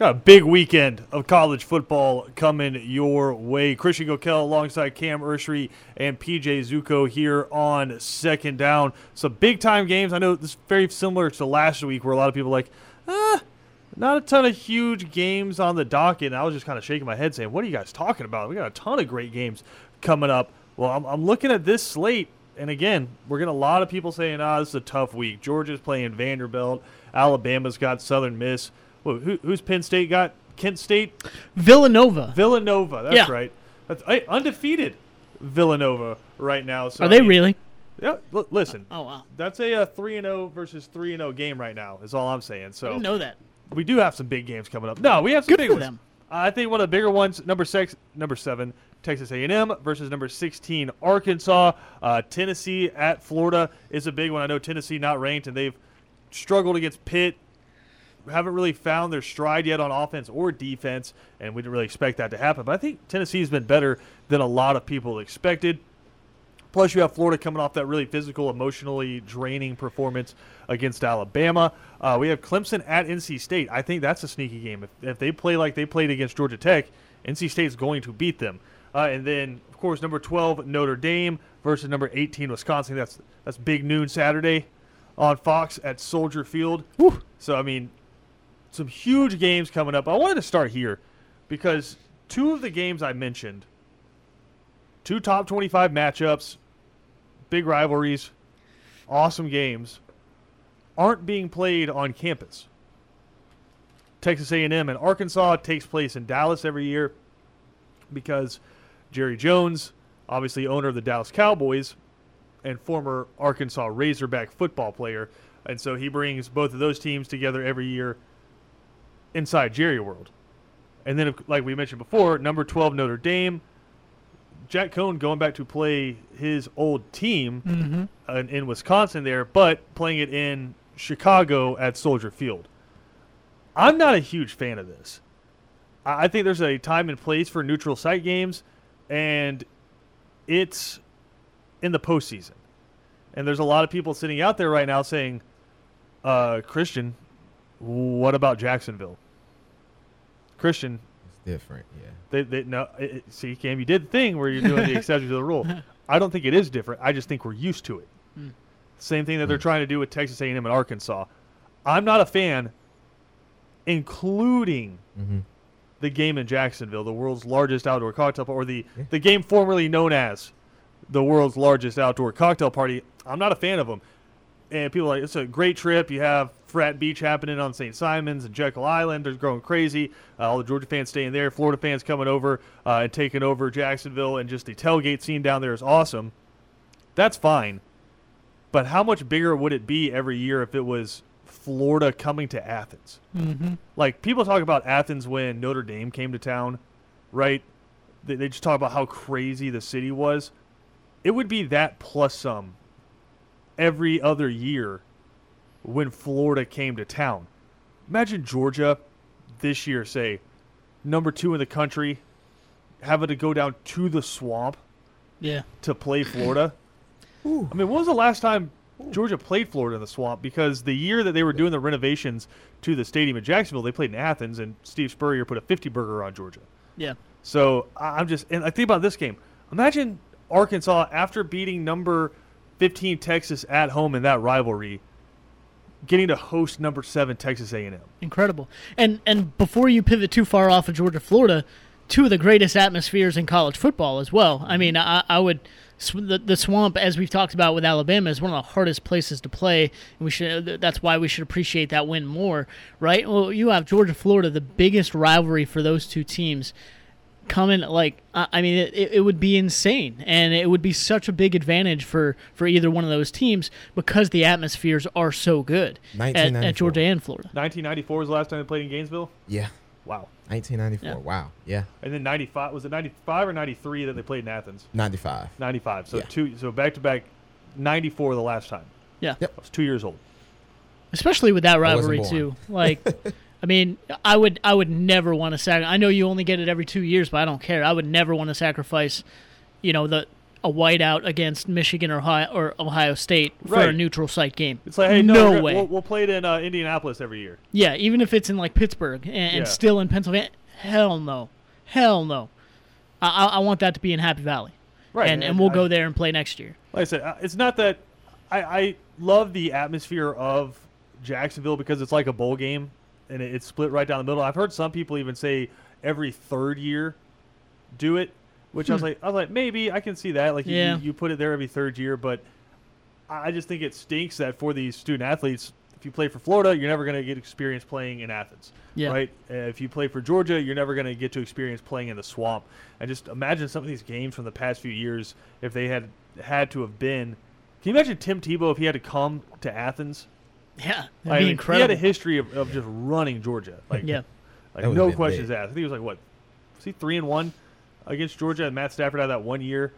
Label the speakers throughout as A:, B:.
A: Got a big weekend of college football coming your way. Christian Gokel alongside Cam Ursery and PJ Zuko here on second down. Some big time games. I know this is very similar to last week where a lot of people like, ah, not a ton of huge games on the docket. And I was just kind of shaking my head saying, what are you guys talking about? We got a ton of great games coming up. Well, I'm, I'm looking at this slate. And again, we're getting a lot of people saying, ah, this is a tough week. Georgia's playing Vanderbilt. Alabama's got Southern Miss. Well, who, who's Penn State got? Kent State?
B: Villanova.
A: Villanova. That's
B: Yeah.
A: right. That's hey, undefeated Villanova right now. So
B: Are
A: I
B: they
A: mean-
B: really?
A: Yeah. L- listen,
B: Oh wow.
A: that's a three and zero versus three and zero game right now. Is all I'm saying.
B: I
A: So
B: know that.
A: we do have some big games coming up. No, we have some
B: Good
A: big ones.
B: them.
A: I think one of the bigger ones, number six, number seven, Texas A&M versus number 16 Arkansas. Uh, Tennessee at Florida is a big one. I know Tennessee not ranked, and they've struggled against Pitt. Haven't really found their stride yet on offense or defense, and we didn't really expect that to happen. But I think Tennessee's been better than a lot of people expected. Plus, you have Florida coming off that really physical, emotionally draining performance against Alabama. Uh, we have Clemson at NC State. I think that's a sneaky game. If, if they play like they played against Georgia Tech, NC State's going to beat them. Uh, and then, of course, number 12 Notre Dame versus number 18 Wisconsin. That's that's big noon Saturday on Fox at Soldier Field. So I mean, some huge games coming up. I wanted to start here because two of the games I mentioned, two top 25 matchups, big rivalries, awesome games, aren't being played on campus. Texas A&M and Arkansas takes place in Dallas every year because Jerry Jones, obviously owner of the Dallas Cowboys and former Arkansas Razorback football player, and so he brings both of those teams together every year inside Jerry World. And then, like we mentioned before, number 12 Notre Dame, Jack Coan going back to play his old team uh, in, in Wisconsin there, but playing it in Chicago at Soldier Field. I'm not a huge fan of this. I I think there's a time and place for neutral site games, and it's in the postseason. And there's a lot of people sitting out there right now saying, uh, Christian, what about Jacksonville? Christian,
C: It's different, yeah.
A: they, they no. It, it- see, Cam, you did the thing where you're doing the exception to the rule. I don't think it is different. I just think we're used to it. Same thing that they're trying to do with Texas A&M and Arkansas. I'm not a fan, including
C: Mm-hmm.
A: the game in Jacksonville, the world's largest outdoor cocktail or the the game formerly known as the world's largest outdoor cocktail party. I'm not a fan of them. And people are like, it's a great trip. You have Frat Beach happening on St. Simon's and Jekyll Island. They're going crazy. Uh, all the Georgia fans staying there. Florida fans coming over uh, and taking over Jacksonville. And just the tailgate scene down there is awesome. That's fine. But how much bigger would it be every year if it was Florida coming to Athens?
B: Mm-hmm.
A: Like people talk about Athens when Notre Dame came to town, right? They, they just talk about how crazy the city was. It would be that plus some every other year when Florida came to town. Imagine Georgia this year, say, number two in the country, having to go down to the swamp
B: Yeah.
A: to play Florida. I mean, when was the last time Georgia played Florida in the swamp? Because the year that they were doing the renovations to the stadium in Jacksonville, they played in Athens, and Steve Spurrier put a 50 burger on Georgia.
B: Yeah.
A: So I'm just, and I think about this game. Imagine Arkansas after beating number 15 Texas at home in that rivalry, getting to host number seven Texas A&M.
B: Incredible. And and before you pivot too far off of Georgia, Florida, two of the greatest atmospheres in college football as well. I mean, I, I would the, the swamp, as we've talked about with Alabama, is one of the hardest places to play, and we should. That's why we should appreciate that win more, right? Well, you have Georgia, Florida, the biggest rivalry for those two teams. Coming like I I mean, it, it would be insane, and it would be such a big advantage for for either one of those teams because the atmospheres are so good at, at Georgia and Florida.
A: 1994 was the last time they played in Gainesville.
C: Yeah.
A: Wow.
C: 1994.
B: Yeah.
C: Wow. Yeah.
A: And then 95 was it 95 or 93 that they played in Athens?
C: 95.
A: 95. So
C: Yeah.
A: two. So back to back, 94 the last time.
B: Yeah.
C: Yep.
A: I was two years old.
B: especially with that rivalry too. Like, I mean, I would I would never want to sac. I know you only get it every two years, but I don't care. I would never want to sacrifice, you know, the a whiteout against Michigan or Ohio, or Ohio State for a neutral site game.
A: It's like, hey, no,
B: no way.
A: We'll, we'll play it in uh, Indianapolis every year.
B: Yeah, even if it's in like Pittsburgh and, and
A: Yeah.
B: still in Pennsylvania, hell no, hell no. I, I, I want that to be in Happy Valley,
A: Right,
B: and
A: and
B: and we'll
A: I-
B: go there and play next year.
A: Like I said, uh, it's not that I, I love the atmosphere of Jacksonville because it's like a bowl game and it, split right down the middle. I've heard some people even say every third year do it, which I was like, I was like, maybe I can see that. Like you-
B: Hmm. Yeah.
A: you, you put it there every third year, but I I just think it stinks that for these student athletes, if you play for Florida, you're never going to get experience playing in Athens.
B: Yeah.
A: Right. Uh, if you play for Georgia, you're never going to get to experience playing in the swamp. And just imagine some of these games from the past few years if they had had to have been. Can you imagine Tim Tebow if he had to come to Athens?
B: Yeah, that'd
A: I
B: be incredible.
A: He had a history of, of just running Georgia. Like,
B: yeah,
A: like
C: That
A: no questions
C: big.
A: asked. I think he was like what? Was he three and one against Georgia? And Matt Stafford had that one year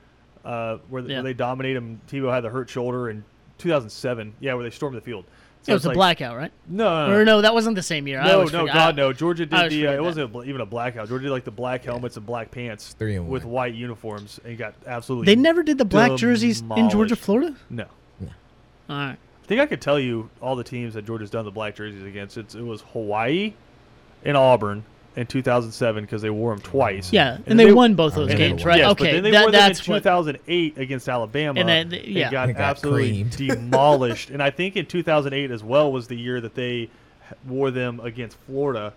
A: uh, where,
B: Yeah.
A: where they dominated him. Tebow had the hurt shoulder in 2007. Yeah, where they stormed the field. So
B: it was a
A: like,
B: blackout, right?
A: No, no,
B: Or no, that wasn't the same year.
A: No,
B: always
A: no,
B: forget-
A: God,
B: I-
A: no. Georgia did the. Uh, it wasn't a, bl- even a blackout. Georgia did like the black helmets and black pants
C: Three and
A: with
C: one.
A: white uniforms and got absolutely.
B: They never did the black jerseys in Georgia,
A: demolished.
B: Florida.
A: No,
B: All right.
A: I think I could tell you all the teams that Georgia's done the black jerseys against. It's, it was Hawaii and Auburn in 2007 because they wore them twice.
B: Yeah, and,
A: then
B: they,
A: they-
B: won both those games, right?
A: Yes,
B: okay,
A: but then they
B: that,
A: wore them in
B: that's what.
A: 2008 against Alabama.
B: And then, yeah.
A: got,
C: And got
A: absolutely demolished. And I think in 2008 as well was the year that they wore them against Florida.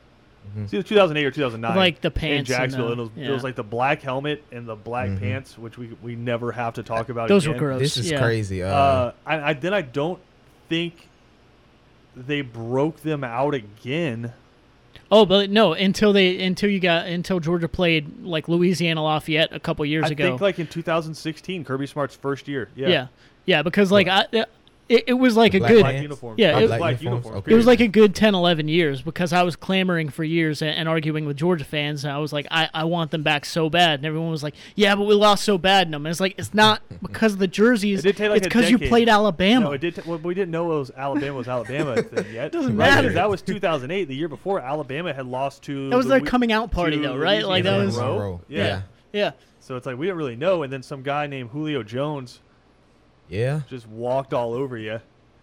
C: Mhm.
A: It's either 2008 or 2009.
B: Like the
A: in
B: pants and
A: Jacksonville.
B: the-
A: and it, was, it was like the black helmet and the black
C: Mhm.
A: pants, which we we never have to talk about.
B: Those were gross.
C: This is
B: yeah.
C: crazy. Uh,
A: Uh, I, I then I don't think they broke them out again.
B: Oh, but no, until they until you got until Georgia played like Louisiana Lafayette a couple years
A: I
B: ago.
A: I think like in 2016, Kirby Smart's first year. Yeah,
B: yeah. yeah, because like I, it, it was like
C: The
B: a
C: black
B: good
A: black uniforms.
B: Yeah, it-
A: black
C: Black
A: uniforms.
C: uniforms?
B: It was like a good 10, 11 years because I was clamoring for years and, and arguing with Georgia fans. And I was like, I, I want them back so bad. And everyone was like, yeah, but we lost so bad in them. And it's like, it's not because of the jerseys.
A: It did take like
B: it's because you played Alabama.
A: No, it did. T- well, we didn't know it was Alabama was Alabama then yet.
B: Doesn't
A: Right, 'cause
B: matter.
A: That was 2008. The year before, Alabama had lost to.
B: that was their
A: Louis-
B: coming out party, though, right? Like, that was.
A: Monroe.
C: Monroe.
A: Yeah.
C: Yeah.
B: Yeah.
A: So it's like we don't really know, and then some guy named Julio Jones
C: yeah.
A: just walked all over you.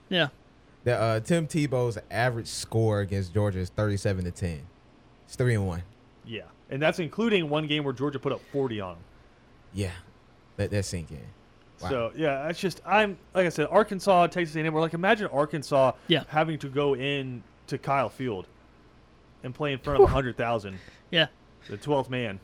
B: Yeah.
C: The, uh, Tim Tebow's average score against Georgia is 37 to 10. It's three and one.
A: Yeah, and that's including one game where Georgia put up 40 on them.
C: Yeah. Let that sink in. Wow.
A: So yeah, it's just I'm like I said, Arkansas, Texas A&M. We're like imagine Arkansas
B: Yeah.
A: having to go in to Kyle Field and play in front of hundred thousand,
B: Yeah.
A: the 12th man.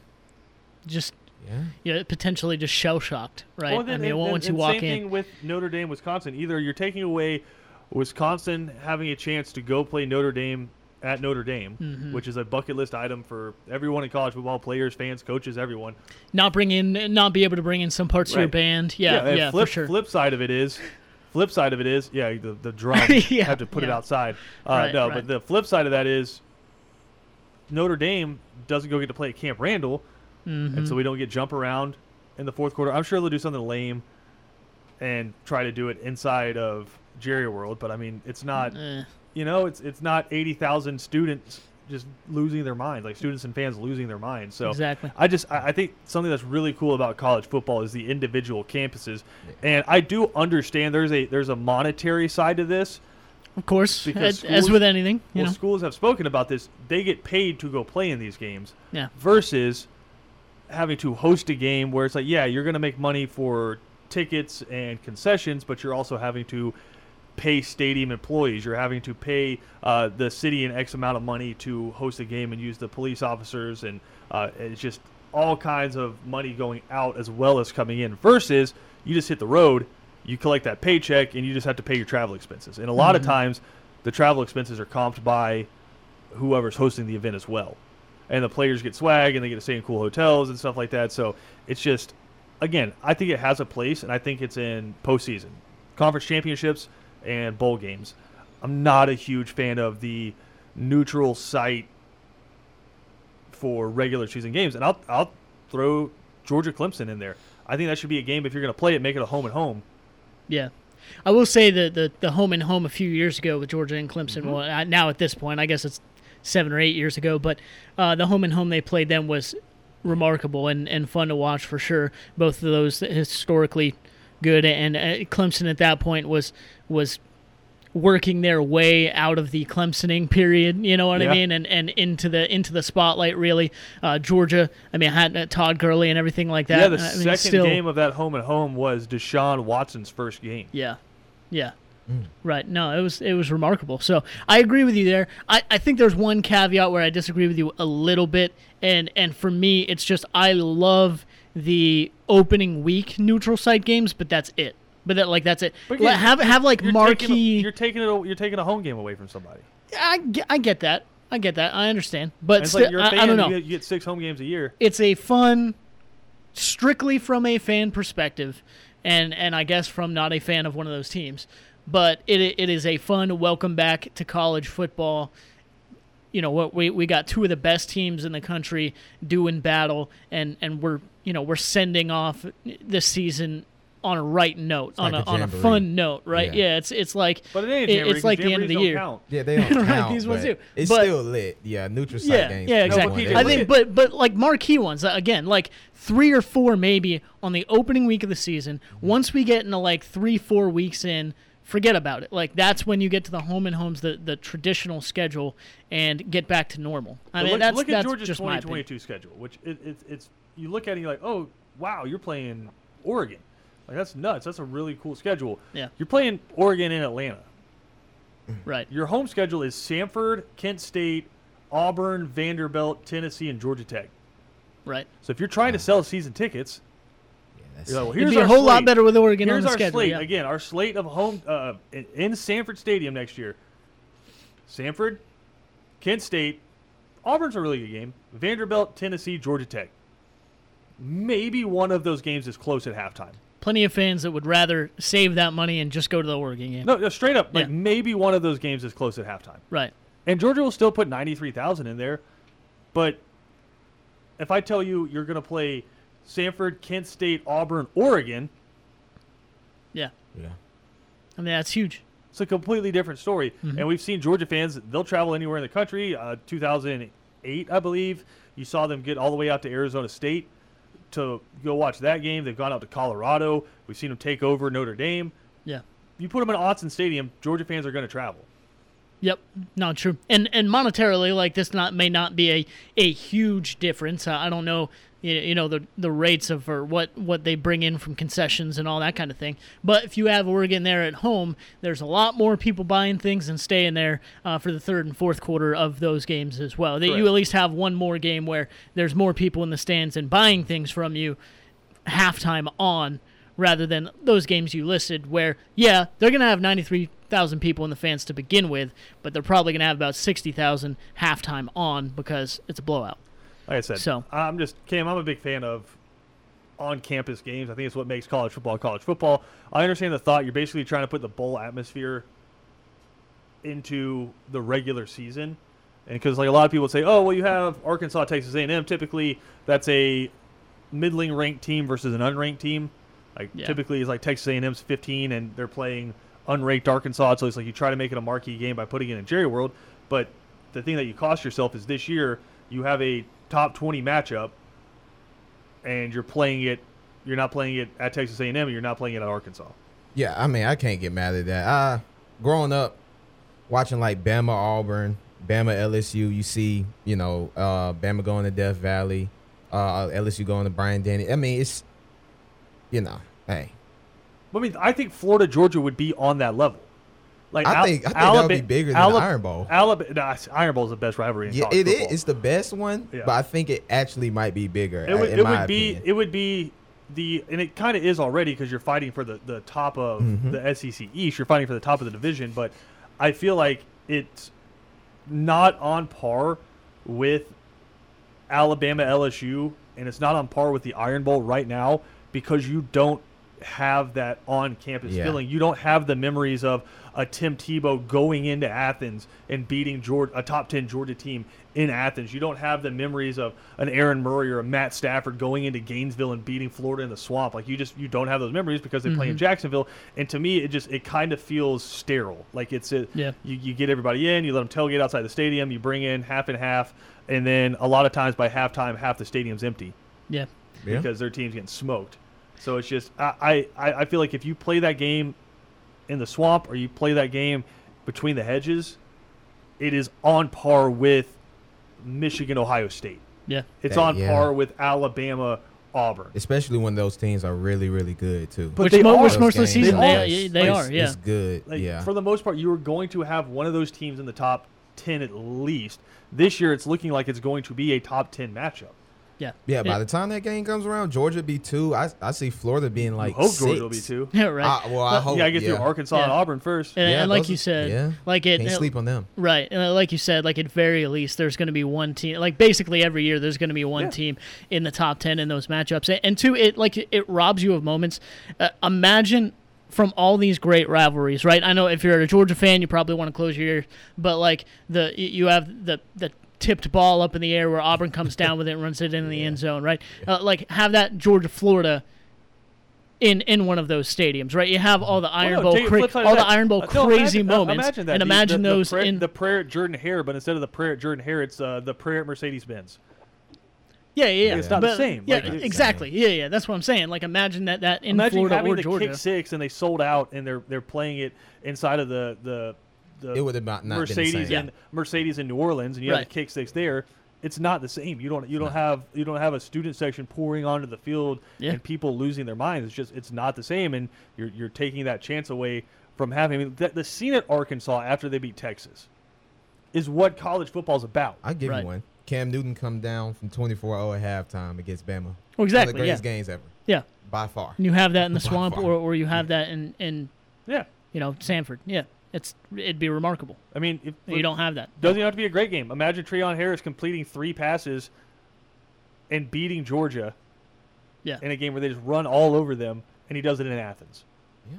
B: Just,
C: Yeah.
B: yeah, potentially just shell shocked, right?
A: Well,
B: I mean,
A: and,
B: once
A: and,
B: you
A: and
B: walk
A: same
B: in.
A: thing with Notre Dame, Wisconsin. Either you're taking away Wisconsin having a chance to go play Notre Dame at Notre Dame,
B: Mhm.
A: which is a bucket list item for everyone in college football, players, fans, coaches, everyone.
B: Not bring in, not be able to bring in some parts of your band. Yeah, yeah,
A: and flip,
B: for sure.
A: Flip side of it is, flip side of it is, yeah, the the drum
B: Yeah,
A: have to put it outside. Uh,
B: Right,
A: no,
B: right.
A: but the flip side of that is Notre Dame doesn't go get to play at Camp Randall,
B: Mhm.
A: and so we don't get jump around in the fourth quarter. I'm sure they'll do something lame and try to do it inside of Jerry World, but I mean, it's not.
B: Eh.
A: You know, it's it's not eighty thousand students just losing their minds, like students and fans losing their minds. So
B: Exactly.
A: I just I I think something that's really cool about college football is the individual campuses, and I do understand there's a there's a monetary side to this.
B: Of course,
A: Because
B: as, as with anything, you
A: well,
B: know.
A: schools have spoken about this. They get paid to go play in these games
B: Yeah.
A: versus having to host a game where it's like, yeah, you're going to make money for tickets and concessions, but you're also having to pay stadium employees. You're having to pay uh, the city an X amount of money to host a game and use the police officers, and uh, it's just all kinds of money going out as well as coming in. Versus you just hit the road, you collect that paycheck, and you just have to pay your travel expenses. And a lot of times, the travel expenses are comped by whoever's hosting the event as well. And the players get swag and they get to stay in cool hotels and stuff like that. So it's just, again, I think it has a place, and I think it's in postseason, conference championships, and bowl games. I'm not a huge fan of the neutral site for regular season games, and I'll I'll throw Georgia Clemson in there. I think that should be a game if you're going to play it, make it a home and home.
B: Yeah. I will say that the, the home and home a few years ago with Georgia and Clemson,
A: Mm-hmm.
B: well, now at this point, I guess it's seven or eight years ago, but uh, the home and home they played then was remarkable and, and fun to watch for sure. Both of those historically good, and uh, Clemson at that point was was working their way out of the Clemsoning period. You know what
A: Yeah.
B: I mean, and and into the into the spotlight. Really, uh, Georgia. I mean, had uh, Todd Gurley and everything like that.
A: yeah, the
B: I mean,
A: second
B: still,
A: game of that home and home was Deshaun Watson's first game.
B: Yeah, yeah. Mm. Right. No, it was it was remarkable. So I agree with you there. I, I think there's one caveat where I disagree with you a little bit, and and for me, it's just I love the opening week neutral site games, but that's it. But that like that's it.
A: But again,
B: have have like
A: You're taking, a,
B: marquee.
A: you're taking it. a- You're taking a home game away from somebody.
B: I, get- I get that. I get that. I understand. But still,
A: like
B: I. I don't know.
A: You get, you get six home games a year.
B: it's a fun strictly from a fan perspective and and I guess from not a fan of one of those teams but it it is a fun welcome back to college football you know what we we got two of the best teams in the country doing battle and and we're you know we're sending off this season on a right note on
C: like
B: a,
C: a
B: on a fun note right
C: Yeah.
B: yeah, it's it's like
A: But it ain't
B: it- it's like
A: 'cause
B: the end of the year
A: count.
C: Yeah, they don't
B: Right,
C: count.
B: these ones
C: but
B: do.
C: It's
B: But-
C: still lit. Yeah, neutral site
B: yeah,
C: games.
B: yeah, exactly.
C: won.
B: I think,
C: won.
B: but but like marquee ones uh, again, like three or four maybe on the opening week of the season. Once we get into like three, four weeks in, forget about it. Like that's when you get to the home and homes, the the traditional schedule, and get back to normal. I
A: But
B: mean,
A: look,
B: that's
A: look at
B: that's
A: Georgia's
B: just my
A: 2022 schedule, which it, it, it's you look at it, and you're like, oh wow, you're playing Oregon. Like that's nuts. That's a really cool schedule.
B: Yeah.
A: You're playing Oregon in Atlanta. Mm.
B: Right.
A: Your home schedule is Samford, Kent State, Auburn, Vanderbilt, Tennessee, and Georgia Tech.
B: Right.
A: So if you're trying to mm. sell season tickets,
C: Yeah, that's
A: you're like, well,
B: It'd
A: here's
B: be a
A: our
B: whole lot
A: slate.
B: better with Oregon
A: Here's
B: on the
A: our
B: schedule.
A: slate
B: yeah.
A: again. Our slate of home uh, in, in Sanford Stadium next year: Samford, Kent State, Auburn's a really good game. Vanderbilt, Tennessee, Georgia Tech. Maybe one of those games is close at halftime.
B: Plenty of fans that would rather save that money and just go to the Oregon game.
A: No, no straight up. Like
B: Yeah.
A: maybe one of those games is close at halftime.
B: Right.
A: And Georgia will still put ninety three thousand in there, but if I tell you you're going to play Samford, Kent State, Auburn, Oregon,
B: Yeah.
C: yeah.
B: I mean, that's huge.
A: It's a completely different story.
B: Mm-hmm.
A: And we've seen Georgia fans, they'll travel anywhere in the country. Uh, 2008, I believe, you saw them get all the way out to Arizona State to go watch that game. They've gone out to Colorado. We've seen them take over Notre Dame.
B: Yeah.
A: You put them in Autzen Stadium, Georgia fans are going to travel.
B: Yep, not true. And and monetarily, like this, not may not be a, a huge difference. Uh, I don't know, you, you know, the the rates of or what what they bring in from concessions and all that kind of thing. But if you have Oregon there at home, there's a lot more people buying things and staying there uh, for the third and fourth quarter of those games as well. That you at least have one more game where there's more people in the stands and buying things from you halftime on rather than those games you listed where yeah they're going to have 93,000 people in the fans to begin with but they're probably going to have about 60,000 halftime on because it's a blowout
A: Like I said,
B: So-
A: I'm just, Cam, I'm a big fan of on campus games. I think it's what makes college football college football. I understand the thought. You're basically trying to put the bowl atmosphere into the regular season. And because like a lot of people say, oh, well, you have Arkansas, Texas A&M. Typically, that's a middling ranked team versus an unranked team. Like
B: Yeah.
A: typically, it's like Texas A&M's 15, and they're playing unranked Arkansas. So it's like you try to make it a marquee game by putting it in Jerry World. But the thing that you cost yourself is this year you have a top 20 matchup, and you're playing it. You're not playing it at Texas A&M. and You're not playing it at Arkansas.
C: Yeah, I mean, I can't get mad at that. Uh, growing up, watching like Bama, Auburn, Bama, LSU, you see, you know, uh, Bama going to Death Valley, uh, LSU going to Bryant-Denny. I mean, it's, you know, hey,
A: I mean, I think Florida Georgia would be on that level. Like
C: I
A: Al-
C: think- I think that would be bigger than the
A: Alab-
C: Iron Bowl.
A: Alabama, nah, Iron Bowl is the best rivalry in
C: yeah, it is.
A: football.
C: It's the best one,
A: Yeah.
C: but I think it actually might be bigger.
A: It would,
C: in
A: it
C: my
A: would be
C: opinion.
A: it would be the and it kind of is already because you're fighting for the the top of
C: Mhm.
A: the SEC East. You're fighting for the top of the division, but I feel like it's not on par with Alabama LSU, and it's not on par with the Iron Bowl right now because you don't have that on-campus
C: Yeah.
A: feeling. You don't have the memories of a Tim Tebow going into Athens and beating Georgia, a top 10 Georgia team in Athens. You don't have the memories of an Aaron Murray or a Matt Stafford going into Gainesville and beating Florida in the swamp. Like you just you don't have those memories because they play in mm-hmm. Jacksonville. And to me, it just it kind of feels sterile. Like it's a,
B: Yeah.
A: you, you get everybody in, you let them tailgate outside the stadium, you bring in half and half, and then a lot of times by halftime, half the stadium's empty
B: Yeah.
C: Yeah.
A: because their team's getting smoked. So it's just I, I, I feel like if you play that game in the swamp or you play that game between the hedges, it is on par with Michigan Ohio State.
B: Yeah.
A: It's
C: That-
A: on
C: yeah.
A: par with Alabama Auburn.
C: Especially when those teams are really, really good too.
A: But
B: which,
A: they
B: mo-
A: are.
B: which most of the season
A: They
B: they,
A: are.
B: they, they are. Yeah.
C: It's good.
A: Like
C: yeah.
A: for the most part, you are going to have one of those teams in the top ten at least. This year, it's looking like it's going to be a top ten matchup.
B: Yeah.
C: yeah. By the time that game comes around, Georgia be two. I I see Florida being like
A: I hope
C: six.
A: Georgia will be two.
B: Yeah, right.
C: I, well, I hope.
A: you gotta get
C: yeah.
A: through Arkansas and Auburn first.
B: and,
C: Yeah,
B: and like you said,
C: yeah.
B: like it,
C: Can't
B: it-
C: sleep on them.
B: Right, and uh, like you said, like at very least, there's going to be one team. Like basically every year, there's going to be one
A: Yeah.
B: team in the top ten in those matchups. And, and two, it like it robs you of moments. Uh, imagine from all these great rivalries, right? I know if you're a Georgia fan, you probably want to close your ears, but like the you have the the tipped ball up in the air where Auburn comes down with it and runs it in the end zone, right? Uh, like have that Georgia Florida. In, in one of those stadiums, right? You have all the Iron
A: Well, no,
B: Bowl, cra- all the. Iron Bowl
A: no,
B: crazy
A: imagine-
B: moments,
A: imagine that.
B: and imagine
A: the,
B: those
A: the prayer,
B: in
A: the prayer at Jordan Hare, but instead of the prayer at Jordan Hare, it's uh, the prayer at Mercedes Benz.
B: Yeah, yeah, yeah.
A: It's not the same.
B: Yeah,
A: Like,
B: exactly. Yeah, yeah. That's what I'm saying. Like, imagine that that in
A: Imagine
B: Florida
A: having
B: or
A: the
B: Georgia.
A: kick six and they sold out and they're they're playing it inside of the the the
C: It would have not, not been the
A: Mercedes
C: same.
A: in Mercedes in New Orleans and you have the kick six there. It's not the same. You don't you don't have you don't have a student section pouring onto the field
B: Yeah.
A: and people losing their minds. It's just it's not the same, and you're you're taking that chance away from having. I mean, the, the scene at Arkansas after they beat Texas is what college football's about.
C: I give
B: Right.
C: you one. Cam Newton come down from 24-0 at halftime against Bama.
B: Well,
C: One of
B: exactly.
C: the
B: Yeah.
C: greatest games ever,
B: Yeah.
C: by far.
B: And you have that in the
C: By
B: swamp,
C: far.
B: or, or you have that in in
A: Yeah,
B: you know Sanford. Yeah. It's it'd be remarkable.
A: I mean, if,
B: You don't have that.
A: Doesn't even have to be a great game. Imagine Treon Harris completing three passes and beating Georgia
B: Yeah.
A: in a game where they just run all over them, and he does it in Athens.
C: Yeah.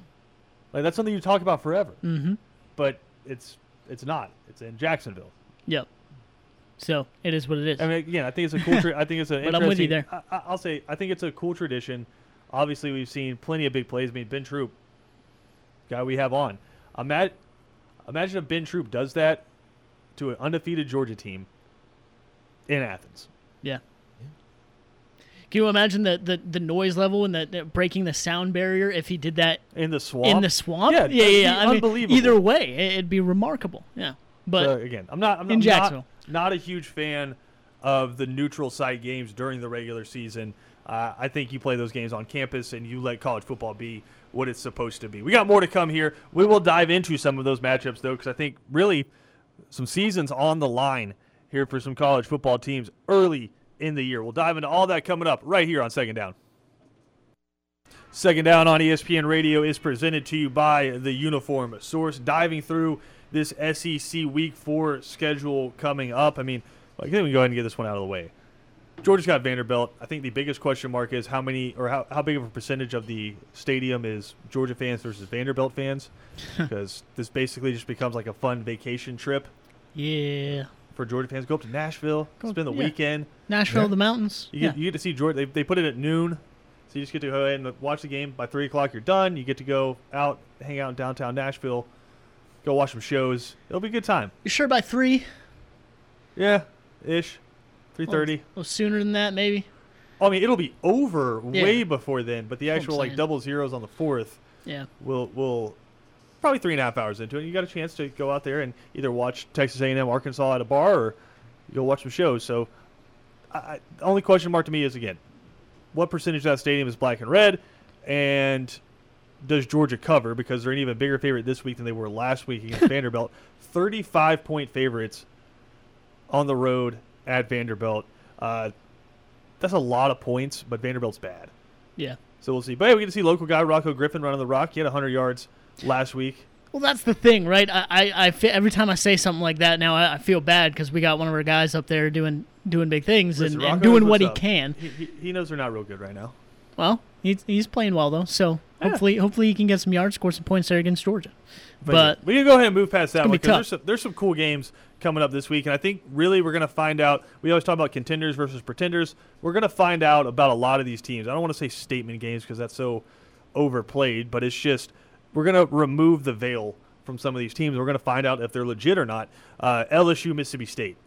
A: Like that's something you talk about forever,
B: Mm-hmm.
A: but it's it's not. It's in Jacksonville.
B: Yep. So it is what it is.
A: I mean, again, I think it's a cool. Tra- I think it's an.
B: But I'm with you
A: interesting- I, I- I'll say I think it's a cool tradition. Obviously, we've seen plenty of big plays. I mean, Ben Troupe, guy we have on. Imagine, imagine if Ben Troupe does that to an undefeated Georgia team in Athens.
B: yeah. Can you imagine the, the, the noise level and the, the breaking the sound barrier if he did that
A: in the swamp.
B: in the swamp?
A: Yeah,
B: yeah, yeah. yeah.
A: be
B: I mean,
A: unbelievable.
B: either way, it- it'd be remarkable. Yeah. But
A: So, again, I'm not. I'm not,
B: in Jacksonville.
A: Not, not a huge fan of the neutral site games during the regular season. Uh, I think you play those games on campus and you let college football be what it's supposed to be. We got more to come here. We will dive into some of those matchups though, because I think really some seasons on the line here for some college football teams early in the year. We'll dive into all that coming up right here on Second Down. Second Down on ESPN Radio is presented to you by the Uniform Source. Diving through this SEC Week 4 schedule coming up. I mean, I think we can go ahead and get this one out of the way. Georgia's got Vanderbilt. I think the biggest question mark is how many or how, how big of a percentage of the stadium is Georgia fans versus Vanderbilt fans? Because this basically just becomes like a fun vacation trip
B: yeah.
A: for Georgia fans. Go up to Nashville,
B: Go-
A: spend the
B: yeah.
A: weekend.
B: Nashville,
C: Yeah.
B: the mountains.
A: You
B: yeah.
A: get, you get to see Georgia. They, they put it at noon, so you just get to go ahead and watch the game. By three o'clock, you're done. You get to go out, hang out in downtown Nashville, go watch some shows. It'll be a good time.
B: you sure by three?
A: Yeah, ish, three thirty.
B: Oh, well, sooner than that, maybe.
A: Oh, I mean, it'll be over
B: Yeah.
A: way before then. But the
B: That's what I'm
A: actual like double zeros on the fourth
B: Yeah.
A: will will probably three and a half hours into it. You got a chance to go out there and either watch Texas A&M, Arkansas at a bar, or go watch some shows. So, I, I- the only question mark to me is again, what percentage of that stadium is black and red, and does Georgia cover? Because they're an even bigger favorite this week than they were last week against Vanderbilt. Thirty-five point favorites on the road at Vanderbilt. Uh, that's a lot of points, but Vanderbilt's bad.
B: Yeah.
A: So we'll see. But hey, we get to see local guy Rocco Griffin running the rock. He had 100 yards last week.
B: Well, that's the thing, right? I, I, I every time I say something like that now, I, I feel bad because we got one of our guys up there doing doing big things
A: Listen,
B: and, and doing what he
A: up.
B: can.
A: He, he, he knows they're not real good right now.
B: Well, He's, he's playing well though, so
A: Yeah.
B: hopefully hopefully he can get some yards, score some points there against Georgia.
A: But,
B: But-
A: we can go ahead and move past that one
B: be
A: because there's some, there's some cool games coming up this week, and I think really we're going to find out. We always talk about contenders versus pretenders. We're going to find out about a lot of these teams. I don't want to say statement games because that's so overplayed, but it's just we're going to remove the veil from some of these teams. We're going to find out if they're legit or not. Uh, LSU, Mississippi State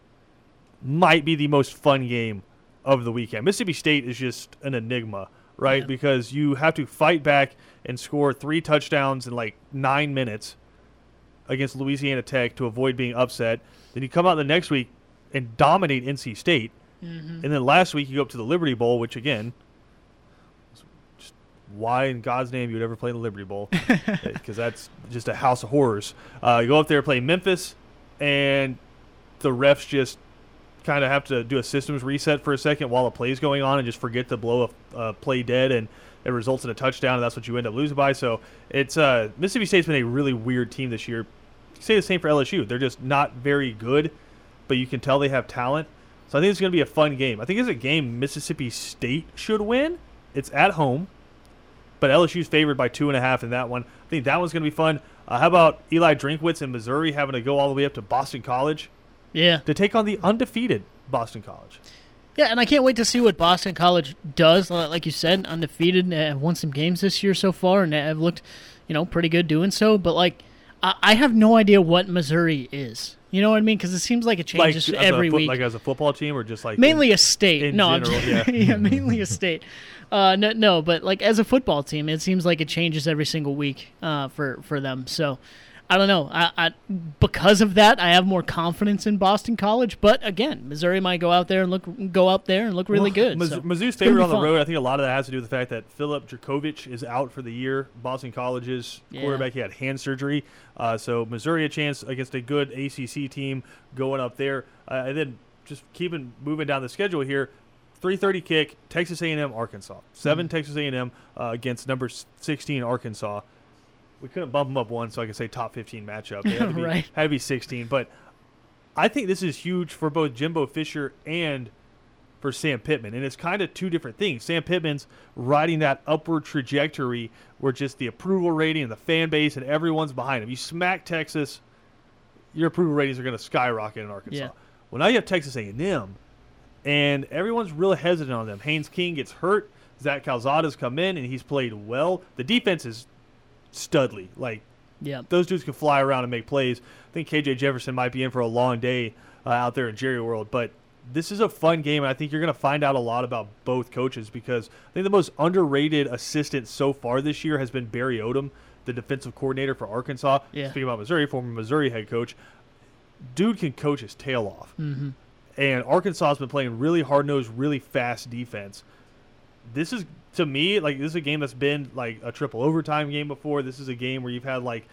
A: might be the most fun game of the weekend. Mississippi State is just an enigma, right?
B: Yeah.
A: Because you have to fight back and score three touchdowns in like nine minutes against Louisiana Tech to avoid being upset. Then you come out the next week and dominate NC State. And then last week you go up to the Liberty Bowl, which again, just why in God's name you would ever play in the Liberty Bowl? Because that's just a house of horrors. Uh, you go up there play Memphis, and the refs just kind of have to do a systems reset for a second while the play's going on and just forget to blow a, a play dead and it results in a touchdown and that's what you end up losing by. So it's uh, Mississippi State's been a really weird team this year. Say the same for LSU. They're just not very good, but you can tell they have talent. So I think it's going to be a fun game. I think it's a game Mississippi State should win. It's at home, but LSU's favored by two and a half in that one. I think that one's going to be fun. Uh, how about Eli Drinkwitz in Missouri having to go all the way up to Boston College
B: Yeah,
A: to take on the undefeated Boston College?
B: yeah, and I can't wait to see what Boston College does. Like you said, undefeated, have won some games this year so far, and have looked, you know, pretty good doing so. But like, I, I have no idea what Missouri is. You know what I mean? Because it seems like it changes
A: as
B: every
A: foot-
B: week.
A: like as a football team, or just like
B: mainly a state.
A: in
B: no,
A: general, yeah.
B: yeah, mainly a state. Uh, no, no, but like as a football team, it seems like it changes every single week uh, for for them. So I don't know. I, I because of that, I have more confidence in Boston College. But again, Missouri might go out there and look go out there and look really
A: Well,
B: good.
A: Miz-
B: so
A: Mizzou's
B: it's gonna
A: favored
B: be
A: on the
B: fun.
A: road. I think a lot of that has to do with the fact that Philip Jurkovec is out for the year. Boston College's
B: Yeah.
A: quarterback, he had hand surgery. Uh, so Missouri a chance against a good ACC team going up there. Uh, and then just keeping moving down the schedule here. 3:30 kick, Texas A&M, Arkansas. 7
B: Mm.
A: Texas A&M uh, against number 16 Arkansas. We couldn't bump them up one, so I could say top 15 matchup. They had to be,
B: Right.
A: had to be 16, but I think this is huge for both Jimbo Fisher and for Sam Pittman. And it's kind of two different things. Sam Pittman's riding that upward trajectory where just the approval rating and the fan base and everyone's behind him. You smack Texas, your approval ratings are going to skyrocket in Arkansas.
B: Yeah.
A: Well, now you have Texas A&M, and everyone's real hesitant on them. Haynes King gets hurt. Zach Calzada's come in, and he's played well. The defense is studly. Like,
B: Yeah,
A: those dudes can fly around and make plays. I think KJ Jefferson might be in for a long day uh, out there in Jerry World, but this is a fun game, and I think you're going to find out a lot about both coaches because I think the most underrated assistant so far this year has been Barry Odom, the defensive coordinator for Arkansas.
B: Yeah.
A: Speaking about Missouri, former Missouri head coach, dude can coach his tail off.
B: hmm
A: And Arkansas has been playing really hard nosed, really fast defense. This is to me like this is a game that's been like a triple overtime game before. This is a game where you've had like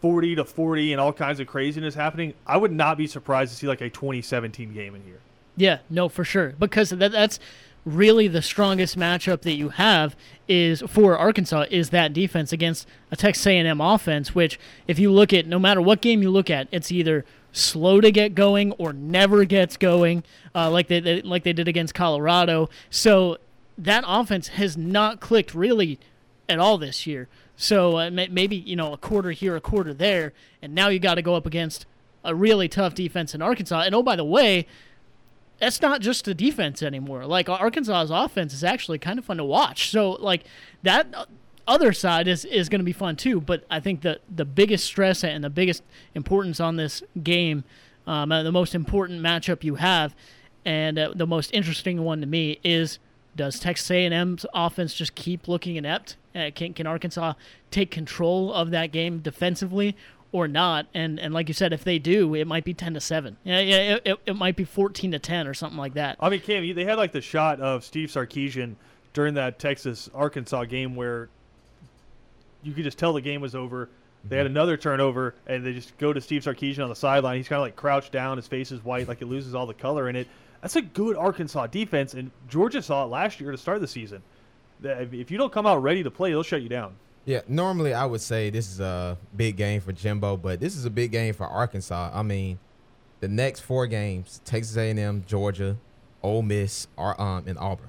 A: forty to forty and all kinds of craziness happening. I would not be surprised to see like a 2017 game in here.
B: Yeah, no, for sure. Because that, that's really the strongest matchup that you have is for Arkansas is that defense against a Texas A&M offense. Which, if you look at no matter what game you look at, it's either slow to get going or never gets going, uh, like they, they like they did against Colorado. So that offense has not clicked really at all this year. So uh, maybe you know a quarter here, a quarter there, and now you got to go up against a really tough defense in Arkansas. And oh, by the way, that's not just the defense anymore. Like Arkansas's offense is actually kind of fun to watch. So like that uh, other side is is going to be fun too. But I think the the biggest stress and the biggest importance on this game, um, uh, the most important matchup you have, and uh, the most interesting one to me is. Does Texas A&M's offense just keep looking inept? Uh, can can Arkansas take control of that game defensively, or not. And and like you said, if they do, it might be ten to seven. Yeah, yeah, it, it, it might be fourteen to ten or something like that.
A: I mean, Cam, they had like the shot of Steve Sarkisian during that Texas Arkansas game where you could just tell the game was over. They had another turnover, and they just go to Steve Sarkisian on the sideline. He's kind of like crouched down, his face is white, like it loses all the color in it. That's a good Arkansas defense, and Georgia saw it last year to start the season. That If you don't come out ready to play, they'll shut you down.
C: Yeah, normally I would say this is a big game for Jimbo, but this is a big game for Arkansas. I mean, the next four games: Texas A&M, Georgia, Ole Miss, Ar- um, and Auburn.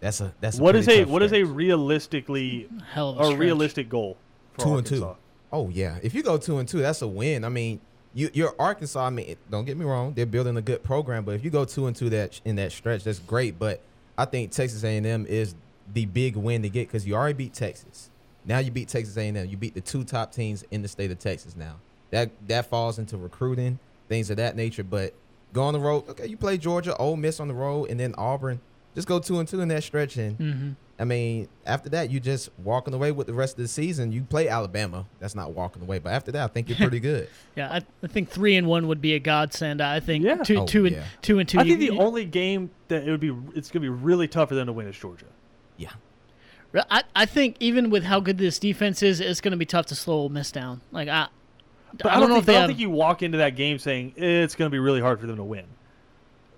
C: That's a that's a
A: What is
C: pretty
A: a
C: tough
A: what is a realistically
B: Hell a
A: a realistic goal for
C: two and
A: Arkansas?
C: two? Oh yeah, if you go two and two, that's a win. I mean, you you're Arkansas. I mean, don't get me wrong, they're building a good program, but if you go two and two that in that stretch, that's great. But I think Texas A&M is the big win to get because you already beat Texas. Now you beat Texas A&M. You beat the two top teams in the state of Texas. Now that that falls into recruiting things of that nature. But go on the road. Okay, you play Georgia, Ole Miss on the road, and then Auburn. Just go two and two in that stretch, and
B: Mm-hmm.
C: I mean, after that, you just walking away with the rest of the season. You play Alabama. That's not walking away, but after that, I think you're pretty good.
B: Yeah, I, I think three and one would be a godsend. I think
A: Yeah.
B: two,
C: Oh,
B: two and
C: yeah.
B: two and two.
A: I think
B: you-
A: the only game that it would be it's going to be really tough for them to win is Georgia.
C: Yeah.
B: I, I think even with how good this defense is, it's going to be tough to slow Ole Miss down. Like I,
A: But
B: I don't know
A: think,
B: if they
A: I don't
B: have.
A: think you walk into that game saying it's going to be really hard for them to win.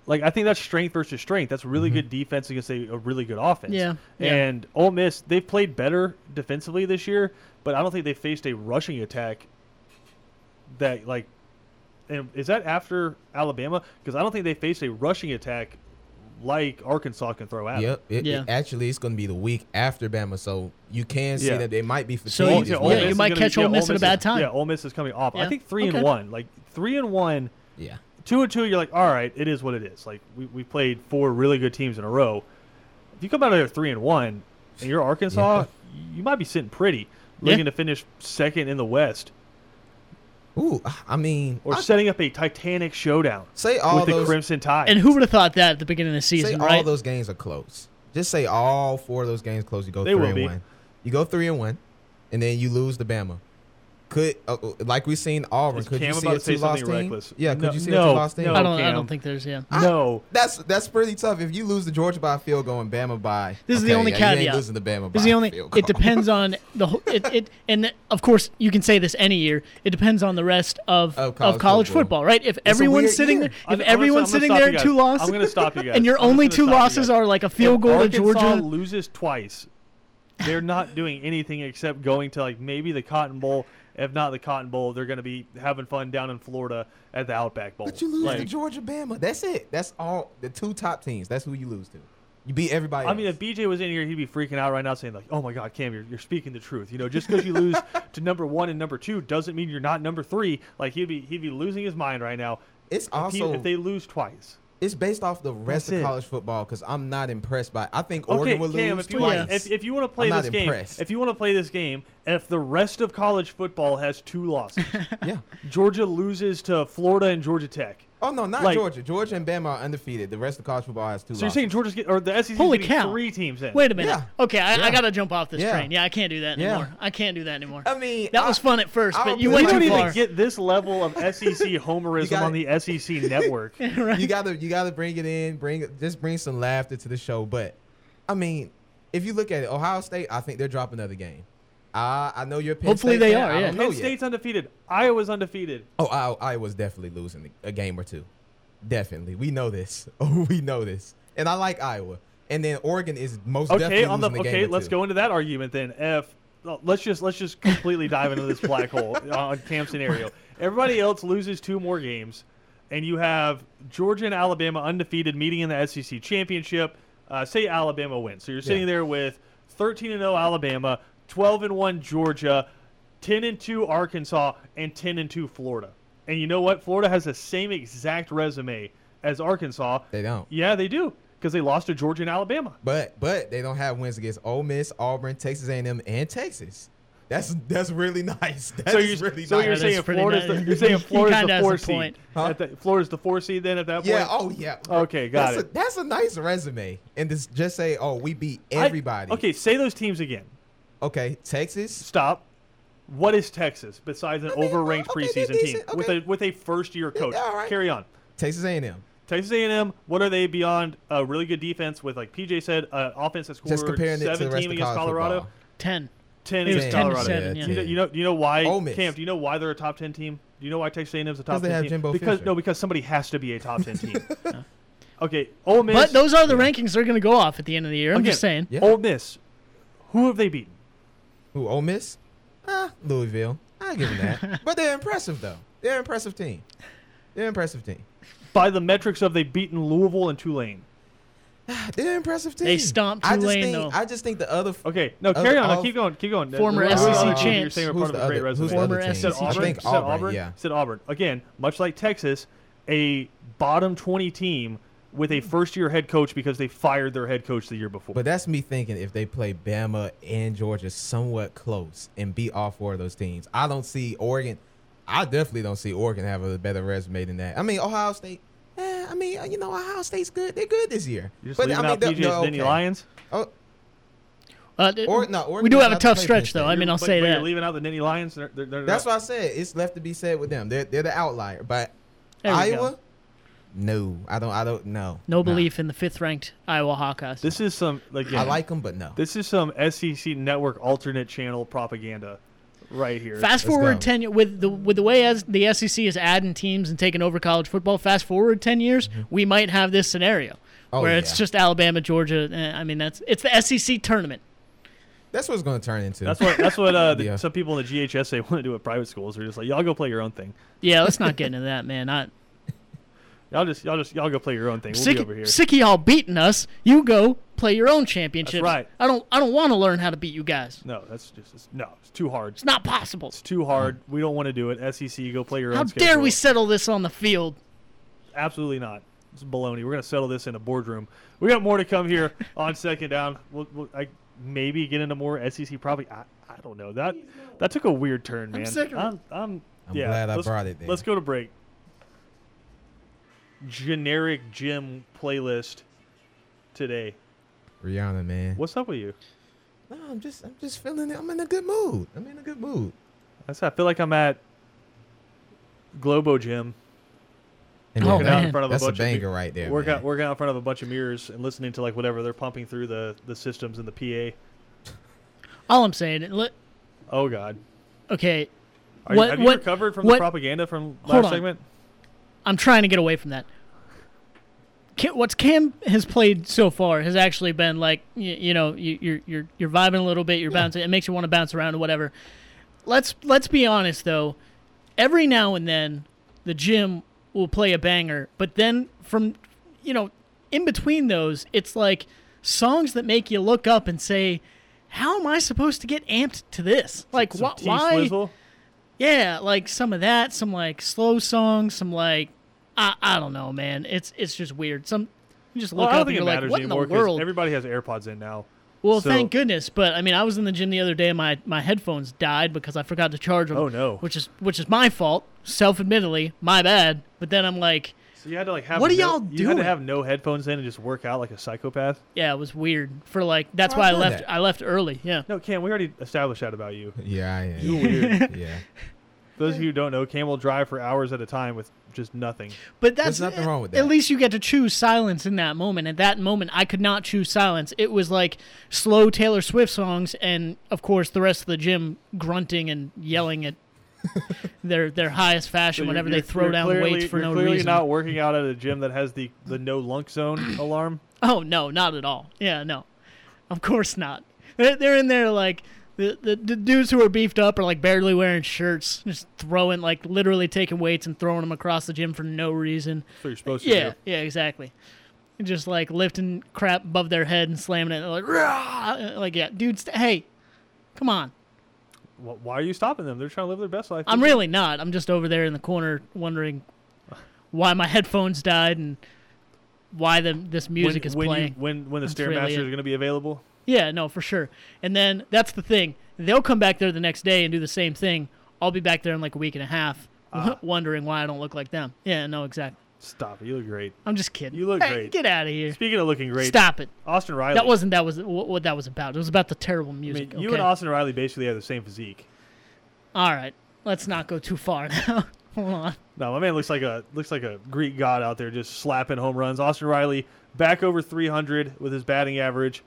A: Like I think that's strength versus strength. That's really mm-hmm. good defense against a, a really good offense.
B: Yeah, yeah.
A: And Ole Miss, they've played better defensively this year, but I don't think they faced a rushing attack that like. And is that after Alabama? Because I don't think they faced a rushing attack like Arkansas can throw at. them.
C: Yep. It,
B: Yeah.
C: it- actually, it's going to be the week after Bama, so you can see
A: Yeah.
C: that they might be fatigued.
B: So
A: Ole-
B: you- yeah,
A: Miss
B: you might catch
A: be-
B: Ole Miss at a bad time.
A: Yeah, Ole Miss is coming off. I think three
B: Okay.
A: and one, like three and one,
C: yeah.
A: Two and two. You're like, all right, it is what it is. Like we we played four really good teams in a row. If you come out of there three and one, and you're Arkansas, you might be sitting pretty,
B: Yeah.
A: looking to finish second in the West,
C: Ooh, I mean,
A: or
C: I-
A: setting up a Titanic showdown
C: say all
A: with the
C: those
A: Crimson Tide.
B: and who would have thought that at the beginning of the
C: say
B: season,
C: all
B: right?
C: those games are close. Just say all four of those games close. You go
A: They
C: three
A: will
C: and
A: be.
C: one. You go three and one, and then you lose the Bama. Could uh, uh, like we've seen Auburn?
A: Is
C: could
A: Cam
C: you see
A: about
C: a
A: to
C: two loss team?
A: reckless?
C: Yeah, could
A: No-
C: you see a
A: no,
C: two loss team?
A: no.
B: I don't. I don't think there's. Yeah.
A: no,
C: That's that's pretty tough. If you lose to Georgia by a field goal and Bama by,
B: This is the only
C: yeah, you ain't
B: caveat.
C: losing to Bama by
B: This is the only.
C: field goal.
B: It depends on the whole. It, it and of course you can say this any year. It depends on the rest of
C: Of
B: of
C: college
B: college,
C: football.
B: football. right? If
C: a
B: everyone's sitting
C: year.
B: there, if
A: I'm
B: everyone's
A: I'm gonna
B: sitting there at two losses,
A: I'm going to stop you guys.
B: and your only two losses are like a field goal to Georgia.
A: loses twice, they're not doing anything except going to like maybe the Cotton Bowl. If not the Cotton Bowl, they're going to be having fun down in Florida at the Outback Bowl.
C: But you lose to Georgia, Bama. That's it. That's all. The two top teams. That's who you lose to. You beat everybody.
A: I mean, if BJ was in here, he'd be freaking out right now, saying like, "Oh my God, Cam, you're, you're speaking the truth." You know, just because you lose to number one and number two doesn't mean you're not number three. Like he'd be he'd be losing his mind right now.
C: it's
A: If, he-
C: also
A: if they lose twice.
C: It's based off the rest
A: That's
C: of
A: it.
C: college football because I'm not impressed by. I think
A: Okay,
C: Oregon will
A: Cam,
C: lose
A: if you
C: twice.
A: want, if, if you want to play
C: I'm
A: this game,
C: impressed.
A: if you want to play this game, if the rest of college football has two losses,
C: yeah.
A: Georgia loses to Florida and Georgia Tech.
C: Oh no, not
A: Like-
C: Georgia. Georgia and Bama are undefeated. The rest of college football has two.
A: So you're saying Georgia's get or the SEC
B: Holy cow.
A: three teams in?
B: Wait a minute.
C: Yeah.
B: Okay, I, I gotta jump off this
C: Yeah.
B: train. Yeah, I can't do that
C: Yeah.
B: anymore. I can't do that anymore.
C: I mean,
B: that
C: I-
B: was fun at first,
C: I'll
B: but you
C: believe
B: went
A: we
B: too
A: don't
B: far.
A: even get this level of SEC homerism
C: gotta-
A: on the SEC network.
B: right?
C: you gotta you gotta bring it in, bring just bring some laughter to the show. But I mean, if you look at it, Ohio State, I think they're dropping another game. I I know you're Penn
B: Hopefully
C: State
B: they
C: fan.
B: are,
C: I
B: yeah.
C: don't know
A: Penn
C: yet.
A: State's undefeated. Iowa's undefeated.
C: Oh, I, I was definitely losing a game or two. Definitely, we know this. Oh, we know this. And I like Iowa. And then Oregon is most
A: Okay,
C: definitely
A: on the
C: losing a game
A: okay,
C: or
A: let's
C: two.
A: go into that argument then. If let's just let's just completely dive into this black hole on Cam scenario. Everybody else loses two more games, and you have Georgia and Alabama undefeated meeting in the SEC championship. Uh, say Alabama wins, so you're sitting
C: Yeah.
A: there with 13 and 0 Alabama, 12 and 1 Georgia, 10 and 2 Arkansas, and 10 and 2 Florida. And you know what? Florida has the same exact resume as Arkansas.
C: They don't.
A: Yeah, they do because they lost to Georgia and Alabama.
C: But but they don't have wins against Ole Miss, Auburn, Texas A&M, and Texas. That's that's really nice. That's
A: so you're,
C: really
A: so
C: nice.
A: you're
B: That is
A: saying
B: pretty
A: Florida's
B: nice.
A: the, you're saying Florida's the four seed.
B: point.
C: Huh?
A: At the, Florida's the four seed then at that point.
C: yeah. Oh yeah.
A: Okay, got
C: that's
A: it.
C: A, that's a nice resume. And this just say, oh, we beat
A: I-
C: everybody.
A: okay, say those teams again.
C: Okay. Texas.
A: Stop. What is Texas besides an
C: I mean,
A: overranked
C: okay, they're
A: preseason team
C: decent,
A: with a with a first year coach?
C: all right.
A: Carry on.
C: Texas A&M.
A: Texas A&M. What are they beyond a really good defense with like PJ said, uh, offense that scored
C: Just comparing it to the rest
A: 17
C: of
A: against
C: college
A: Colorado,
C: football.
B: Ten.
A: ten
B: It was
A: against
B: 10
A: Colorado.
B: seven,
C: Yeah,
B: yeah.
A: You know, you know, you know why?
C: Ole Miss.
A: Camp, do you know why they're a top ten team? Do you know why Texas A&M is a top
C: they
A: ten
C: have
A: team?
C: Jimbo
A: because
C: Fisher.
A: no, because somebody has to be a top ten team. Okay, Ole Miss.
B: But those are the rankings they're going to go off at the end of the year. I'm
A: Again,
B: just saying.
C: Yeah.
A: Ole Miss. Who have they beaten?
C: Who? Ole Miss. Ah, Louisville. I give them that. but they're impressive though. They're an impressive team. They're an impressive team.
A: By the metrics of they've beaten Louisville and Tulane.
C: They're an impressive team.
B: They stomped
C: I just
B: Tulane,
C: think,
B: though.
C: I just think the other.
A: Okay, no,
C: Other-
A: carry on.
C: I'll-
A: keep going. Keep going.
B: Former
A: We're-
B: SEC
A: we're- You're
B: champs.
A: saying we're
C: Who's
A: part of
C: the
A: a great
C: other- who's
A: resume.
C: the
B: Former
C: other team?
B: SEC
A: Said
B: champs.
A: Auburn.
C: I think
A: Said
C: Auburn.
A: Auburn.
C: Yeah.
A: Said Auburn. Again, much like Texas, a bottom 20 team with a first-year head coach because they fired their head coach the year before.
C: But that's me thinking if they play Bama and Georgia somewhat close and beat all four of those teams, I don't see Oregon. I definitely don't see Oregon have a better resume than that. I mean, Ohio State. Eh, I mean, you know, Ohio State's good. They're good this year.
A: You're just
C: but
A: leaving
C: I mean,
A: out
C: they're-
A: PJ's
C: they're
A: Nittany
C: okay.
A: Lions.
C: Oh,
B: Uh,
C: Or- no, Oregon
B: we do have a
C: not to
B: tough stretch, though. I mean, I'll
A: but,
B: say
A: but
B: that.
A: You're leaving out the Nittany Lions. They're, they're, they're
C: that's
A: not-
C: why I said it's left to be said with them. They're they're the outlier. But
B: There
C: Iowa,
B: go.
C: No, I don't. I don't know.
B: No belief in the fifth-ranked Iowa Hawkeyes.
A: This is some like yeah,
C: I like them, but no.
A: This is some SEC network alternate channel propaganda, right here.
B: Fast
C: Let's
B: forward
C: go.
B: ten with the with the way as the SEC is adding teams and taking over college football. Fast forward ten years, we might have this scenario
C: Mm-hmm. Oh,
B: where it's just Alabama, Georgia. eh, I mean, that's it's the SEC tournament.
C: That's what it's going to turn into.
A: That's what that's what uh, the,
C: Yeah.
A: some people in the GHSA want to do at private schools. They're just like, y'all go play your own thing.
B: Yeah, let's not get into that, man. I,
A: Y'all just y'all just y'all go play your own thing. We'll be
B: sick,
A: over here.
B: sick of y'all beating us. You go play your own championship.
A: right.
B: I don't. I don't want to learn how to beat you guys.
A: No, that's just it's, no. It's too hard.
B: It's not possible.
A: It's too hard. We don't want to do it. SEC, go play your
B: How
A: own.
B: How dare
A: schedule.
B: we settle this on the field?
A: Absolutely not. It's baloney. We're gonna settle this in a boardroom. We got more to come here on second down. We'll, we'll I, maybe get into more SEC. Probably. I, I don't know. That that took a weird turn, man.
B: sick of it.
A: I'm, I'm,
C: I'm
A: yeah,
C: glad I brought it there.
A: Let's go to break. Generic gym playlist today.
C: Rihanna, man.
A: What's up with you?
C: No, I'm just I'm just feeling it. I'm in a good mood. I'm in a good mood.
A: I said, I feel like I'm at Globo Gym.
C: And
B: Oh,
C: then-
B: man.
A: in front of
C: that's a
A: bunch of
C: banger
A: people.
C: right there.
A: Work
C: man.
A: out, working out in front of a bunch of mirrors and listening to like whatever they're pumping through the, the systems in the PA.
B: All I'm saying, li-
A: Oh God,
B: okay,
A: Are
B: What-
A: you, have you recovered from
B: what-
A: the propaganda from
B: Hold
A: last
B: on.
A: segment?
B: I'm trying to get away from that. What's Cam has played so far has actually been like you, you know you, you're you're you're vibing a little bit, you're bouncing. It makes you want to bounce around or whatever. Let's let's be honest though. Every now and then, the gym will play a banger, but then from you know in between those, it's like songs that make you look up and say, "How am I supposed to get amped to this? Like wh- why?" Yeah, like some of that, some like slow songs, some like I I don't know, man. It's it's just weird. Some you just look
A: I don't
B: up and you're like,
A: matters
B: what in the world?
A: everybody has AirPods in now.
B: well,
A: so-
B: thank goodness. But I mean, I was in the gym the other day, and my my headphones died because I forgot to charge them.
A: Oh no!
B: Which is which is my fault, self-admittedly, my bad. But then I'm like,
A: So you had to like have
B: What are
A: no,
B: y'all
A: You had to have no headphones in and just work out like a psychopath.
B: yeah, it was weird. For like that's
C: Oh,
B: why I
C: I've
B: left.
C: that.
B: I left early. Yeah.
A: No, Cam, we already established that about you.
C: Yeah, I am.
A: You're weird.
C: yeah.
A: Those of you who don't know, Cam will drive for hours at a time with just nothing.
B: But that's
C: nothing wrong with that.
B: At least you get to choose silence in that moment. At that moment, I could not choose silence. It was like slow Taylor Swift songs, and of course, the rest of the gym grunting and yelling at their their highest fashion
A: So
B: whenever
A: you're-
B: they throw
A: you're
B: down
A: clearly,
B: weights for
A: you're
B: no
A: clearly
B: reason.
A: not working out at a gym that has the the no lunk zone alarm.
B: Oh no, not at all. Yeah, no, of course not. They're, they're in there like. The, the, the dudes who are beefed up are like barely wearing shirts, just throwing like literally taking weights and throwing them across the gym for no reason.
A: That's what you're supposed to
B: Yeah,
A: do.
B: yeah, exactly. Just like lifting crap above their head and slamming it, like, "Rah!" like yeah, dudes. St- hey, come on.
A: Wh- Why are you stopping them? They're trying to live their best life.
B: I'm really not. I'm just over there in the corner wondering why my headphones died and why the this music
A: when,
B: is
A: when
B: playing.
A: You, when when the
B: That's really
A: stairmaster
B: it.
A: is going to be available.
B: Yeah, no, for sure. And then that's the thing. They'll come back there the next day and do the same thing. I'll be back there in like a week and a half,
A: Ah.
B: wondering why I don't look like them. Yeah, no, exactly.
A: Stop it! You look great.
B: I'm just kidding.
A: You look
B: Hey,
A: great.
B: Get out of here.
A: Speaking of looking great,
B: Stop it.
A: Austin Riley.
B: That wasn't that was what, what that was about. It was about the terrible
A: I
B: music.
A: mean, you
B: okay?
A: and Austin Riley basically have the same physique.
B: All right, let's not go too far now. Hold on.
A: No, my man looks like a looks like a Greek god out there, just slapping home runs. Austin Riley back over 300 with his batting average,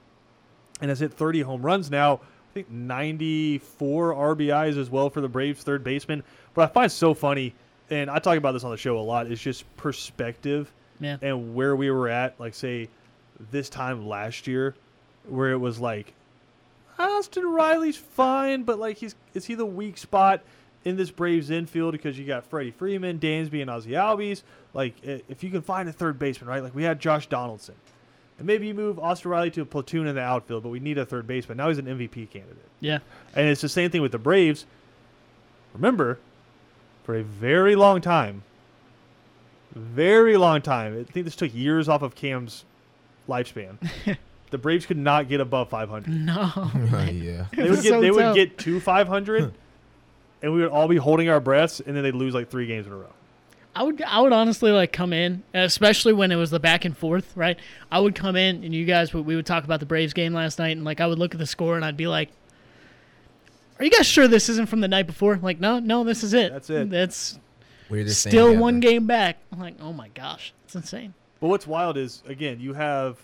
A: and has hit 30 home runs now. I think 94 RBIs as well for the Braves third baseman. But I find so funny, and I talk about this on the show a lot, is just perspective
B: Yeah.
A: and where we were at. Like say this time last year, where it was like Austin Riley's fine, but like he's is he the weak spot in this Braves infield because you got Freddie Freeman, Dansby, and Ozzy Albies. Like if you can find a third baseman, right? Like we had Josh Donaldson. And maybe you move Austin Riley to a platoon in the outfield, but we need a third baseman. Now he's an MVP candidate.
B: Yeah.
A: And it's the same thing with the Braves. Remember, for a very long time, very long time, I think this took years off of Cam's lifespan. the Braves could not get above 500.
B: No.
C: Oh, yeah.
A: They would get
B: so
A: they would get to 500 and we would all be holding our breaths and then they'd lose like 3 games in a row.
B: I would I would honestly like come in, especially when it was the back and forth, right? I would come in and you guys would we would talk about the Braves game last night and like I would look at the score and I'd be like Are you guys sure this isn't from the night before? Like, no, no, this is it.
A: That's it.
B: That's
C: Weirdest thing
B: still
C: ever.
B: one game back. I'm like, oh my gosh, it's insane.
A: But what's wild is again, you have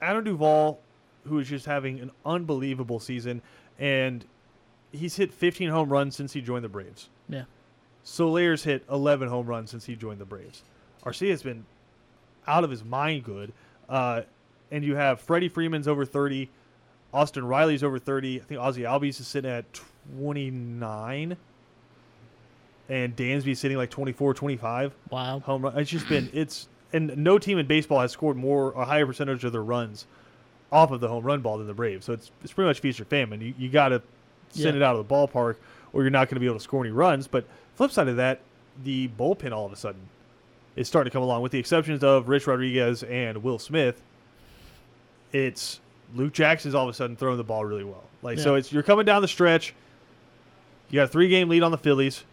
A: Adam Duvall, who is just having an unbelievable season, and he's hit 15 home runs since he joined the Braves.
B: Yeah.
A: Soler's hit 11 home runs since he joined the Braves. Arcia has been out of his mind good. Uh, and you have Freddie Freeman's over 30, Austin Riley's over 30. I think Ozzy Albies is sitting at 29, and Dansby's sitting like 24, 25
B: Wow.
A: home run. It's just been it's and no team in baseball has scored more a higher percentage of their runs off of the home run ball than the Braves. So it's it's pretty much feast or famine. You you got to send
B: Yeah.
A: it out of the ballpark, or you're not going to be able to score any runs. But flip side of that, the bullpen all of a sudden is starting to come along, with the exceptions of Rich Rodriguez and Will Smith. It's Luke Jackson's all of a sudden throwing the ball really well. Like so, it's you're coming down the stretch. You got a three game lead on the Phillies.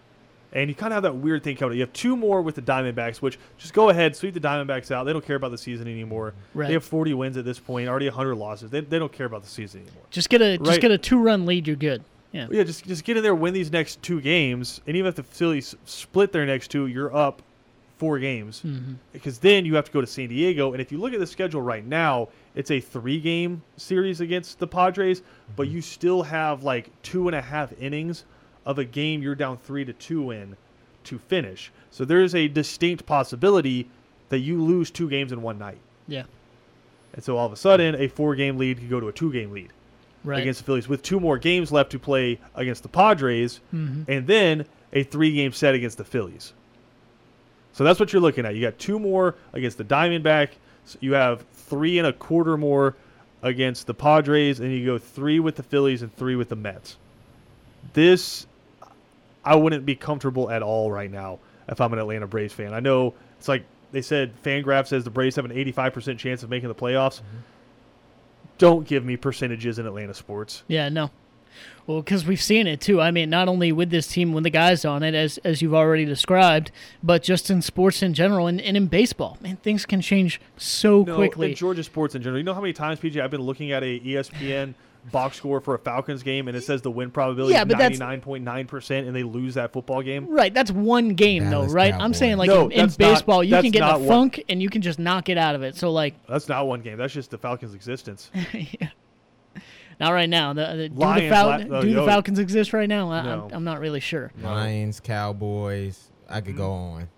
A: And you kind of have that weird thing coming. You have two more with the Diamondbacks, which just go ahead, sweep the Diamondbacks out. They don't care about the season anymore.
B: Right.
A: They have 40 wins at this point, already 100 losses. They, they don't care about the season anymore.
B: Just get a just get a two run lead, you're good. Yeah.
A: Yeah, just just get in there, win these next two games, and even if the Phillies split their next two, you're up four games.
B: Mm-hmm.
A: Because then you have to go to San Diego, and if you look at the schedule right now, it's a three-game series against the Padres, but you still have like two and a half innings of a game you're down three to two in to finish. So there is a distinct possibility that you lose two games in one night,
B: Yeah.
A: and so all of a sudden a four-game lead could go to a two-game lead
B: Right.
A: against the Phillies with two more games left to play against the Padres,
B: Mhm.
A: and then a three game set against the Phillies. So that's what you're looking at. You got two more against the Diamondback. So you have three and a quarter more against the Padres, and you go three with the Phillies and three with the Mets. This, I wouldn't be comfortable at all right now if I'm an Atlanta Braves fan. I know it's like they said, Fangraph says the Braves have an 85% chance of making the playoffs. Don't give me percentages in Atlanta sports.
B: Yeah, no. Well, because we've seen it too. I mean, not only with this team when the guys on it, as as you've already described, but just in sports in general and, and in baseball. Man, things can change so
A: No,
B: quickly.
A: in Georgia sports in general. You know how many times, PJ, I've been looking at a ESPN box score for a Falcons game, and it says the win probability
B: Yeah,
A: is
B: but that's-
A: 99.9%, and they lose that football game?
B: Right, that's one game
C: Dallas
B: though, right? I'm saying like
A: No,
B: in, in
A: that's not-
B: baseball, you
A: that's
B: can get in
A: not
B: the
A: what-
B: funk and you can just not get out of it. So like,
A: That's not one game. That's just the Falcons' existence. yeah.
B: not right now. The, the, do the,
A: Lions,
B: Fal-
A: la- oh,
B: do the
A: yo.
B: Falcons exist right now? I,
A: No.
B: I'm, I'm not really sure.
C: Lions, Cowboys. I could go on.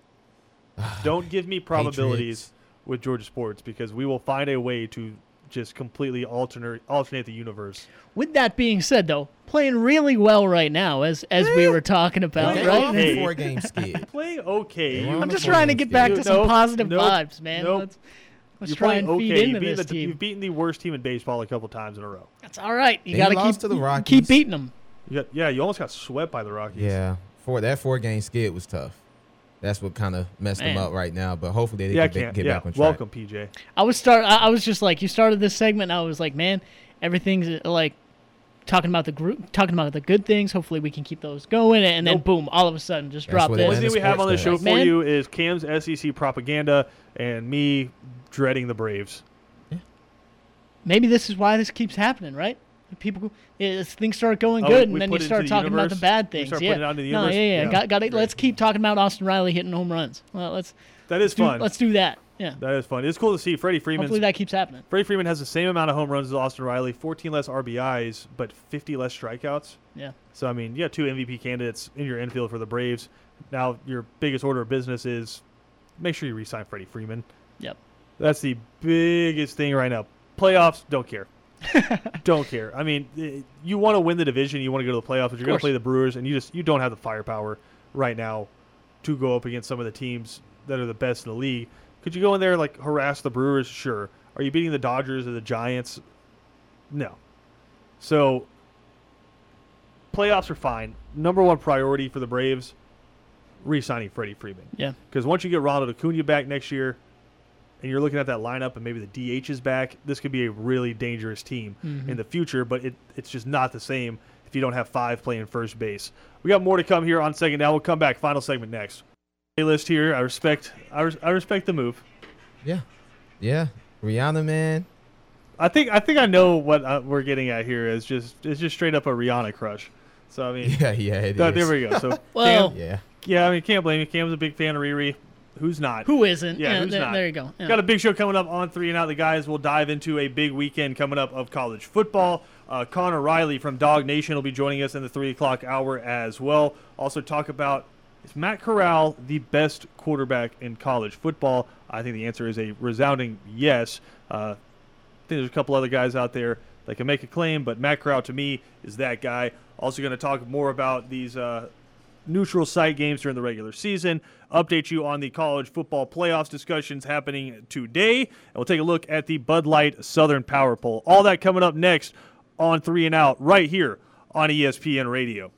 A: Don't give me probabilities
C: Patriots.
A: with Georgia sports because we will find a way to just completely alternate alternate the universe.
B: With that being said, though, playing really well right now, as as we eh. were talking about,
A: Okay.
B: Right?
C: a
A: Hey.
C: four game skid.
A: Playing okay.
C: They were
A: You-
C: on
B: I'm just trying to get back
A: You-
B: to some
A: nope,
B: positive
A: nope,
B: vibes, man.
A: nope.
B: Let's let's
A: You're
B: try
A: playing
B: and feed
A: okay.
B: into
A: You've beaten,
B: this
A: the,
B: team.
A: you've beaten the worst team in baseball a couple times in a row.
B: That's all right. You got to keep
C: to the
B: keep beating them.
A: You got, yeah, you almost got swept by the Rockies.
C: Yeah, four that four game skid was tough. That's what kind of messed them up right now. But hopefully they
A: Yeah, I
C: get, back-
A: can't.
C: get
A: yeah,
C: back on track.
A: welcome, PJ.
B: I was start. I, I was just like, you started this segment. And I was like, man, everything's uh, like talking about the group, talking about the good things. Hopefully, we can keep those going. And then boom, all of a sudden, just
C: That's
B: drop
C: what
B: this.
A: The only thing we have on the show for
B: Man.
A: you is Cam's SEC propaganda and me dreading the Braves.
B: Maybe this is why this keeps happening, right? People, things start going
A: Oh,
B: good, and then you start
A: the
B: talking about the bad things.
A: start
B: yeah,
A: putting it out into the
B: no,
A: universe?
B: yeah, yeah.
C: Yeah.
B: Got, got it. Let's keep talking about Austin Riley hitting home runs. Well, let's
A: That is
B: do,
A: fun.
B: let's do that. Yeah.
A: that is fun. It's cool to see Freddie Freeman.
B: Hopefully that keeps happening.
A: Freddie Freeman has the same amount of home runs as Austin Riley, 14 less RBIs, but 50 less strikeouts.
B: Yeah.
A: So I mean, you got two MVP candidates in your infield for the Braves. Now your biggest order of business is make sure you resign Freddie Freeman.
B: Yep.
A: That's the biggest thing right now. Playoffs, don't care. don't care. I mean, eh, you want to win the division, you want to go to the playoffs, but you're going to play the Brewers, and you just you don't have the firepower right now to go up against some of the teams that are the best in the league. Could you go in there like harass the Brewers? Sure. Are you beating the Dodgers or the Giants? No. So playoffs are fine. Number one priority for the Braves, re-signing Freddie Freeman.
B: Yeah.
A: Because once you get Ronald Acuna back next year, and you're looking at that lineup, and maybe the DH is back, this could be a really dangerous team in the future. But it, it's just not the same if you don't have five playing first base. We got more to come here on second down. We'll come back. Final segment next. List here. I respect. I, res- I respect the move.
C: Yeah, yeah. Rihanna, man.
A: I think. I think I know what uh, we're getting at here. Is just. It's just straight up a Rihanna crush. So I mean,
C: Yeah, yeah. It
A: th-
C: is.
A: there we go. So
B: Well-
A: Cam,
C: Yeah.
A: yeah. I mean, can't blame you. Cam's a big fan of Riri. Who's not?
B: Who isn't?
A: Yeah, who's
B: there,
A: not?
B: there you go. Yeah.
A: Got a big show coming up on Three and Out. The guys will dive into a big weekend coming up of college football. Uh, Connor Riley from DawgNation will be joining us in the three o'clock hour as well. Also talk about is Matt Corral the best quarterback in college football? I think the answer is a resounding yes. Uh, I think there's a couple other guys out there that can make a claim, but Matt Corral to me is that guy. Also going to talk more about these uh, neutral site games during the regular season. Update you on the college football playoffs discussions happening today. And we'll take a look at the Bud Light Southern Power Poll. All that coming up next on Three and Out right here on ESPN Radio.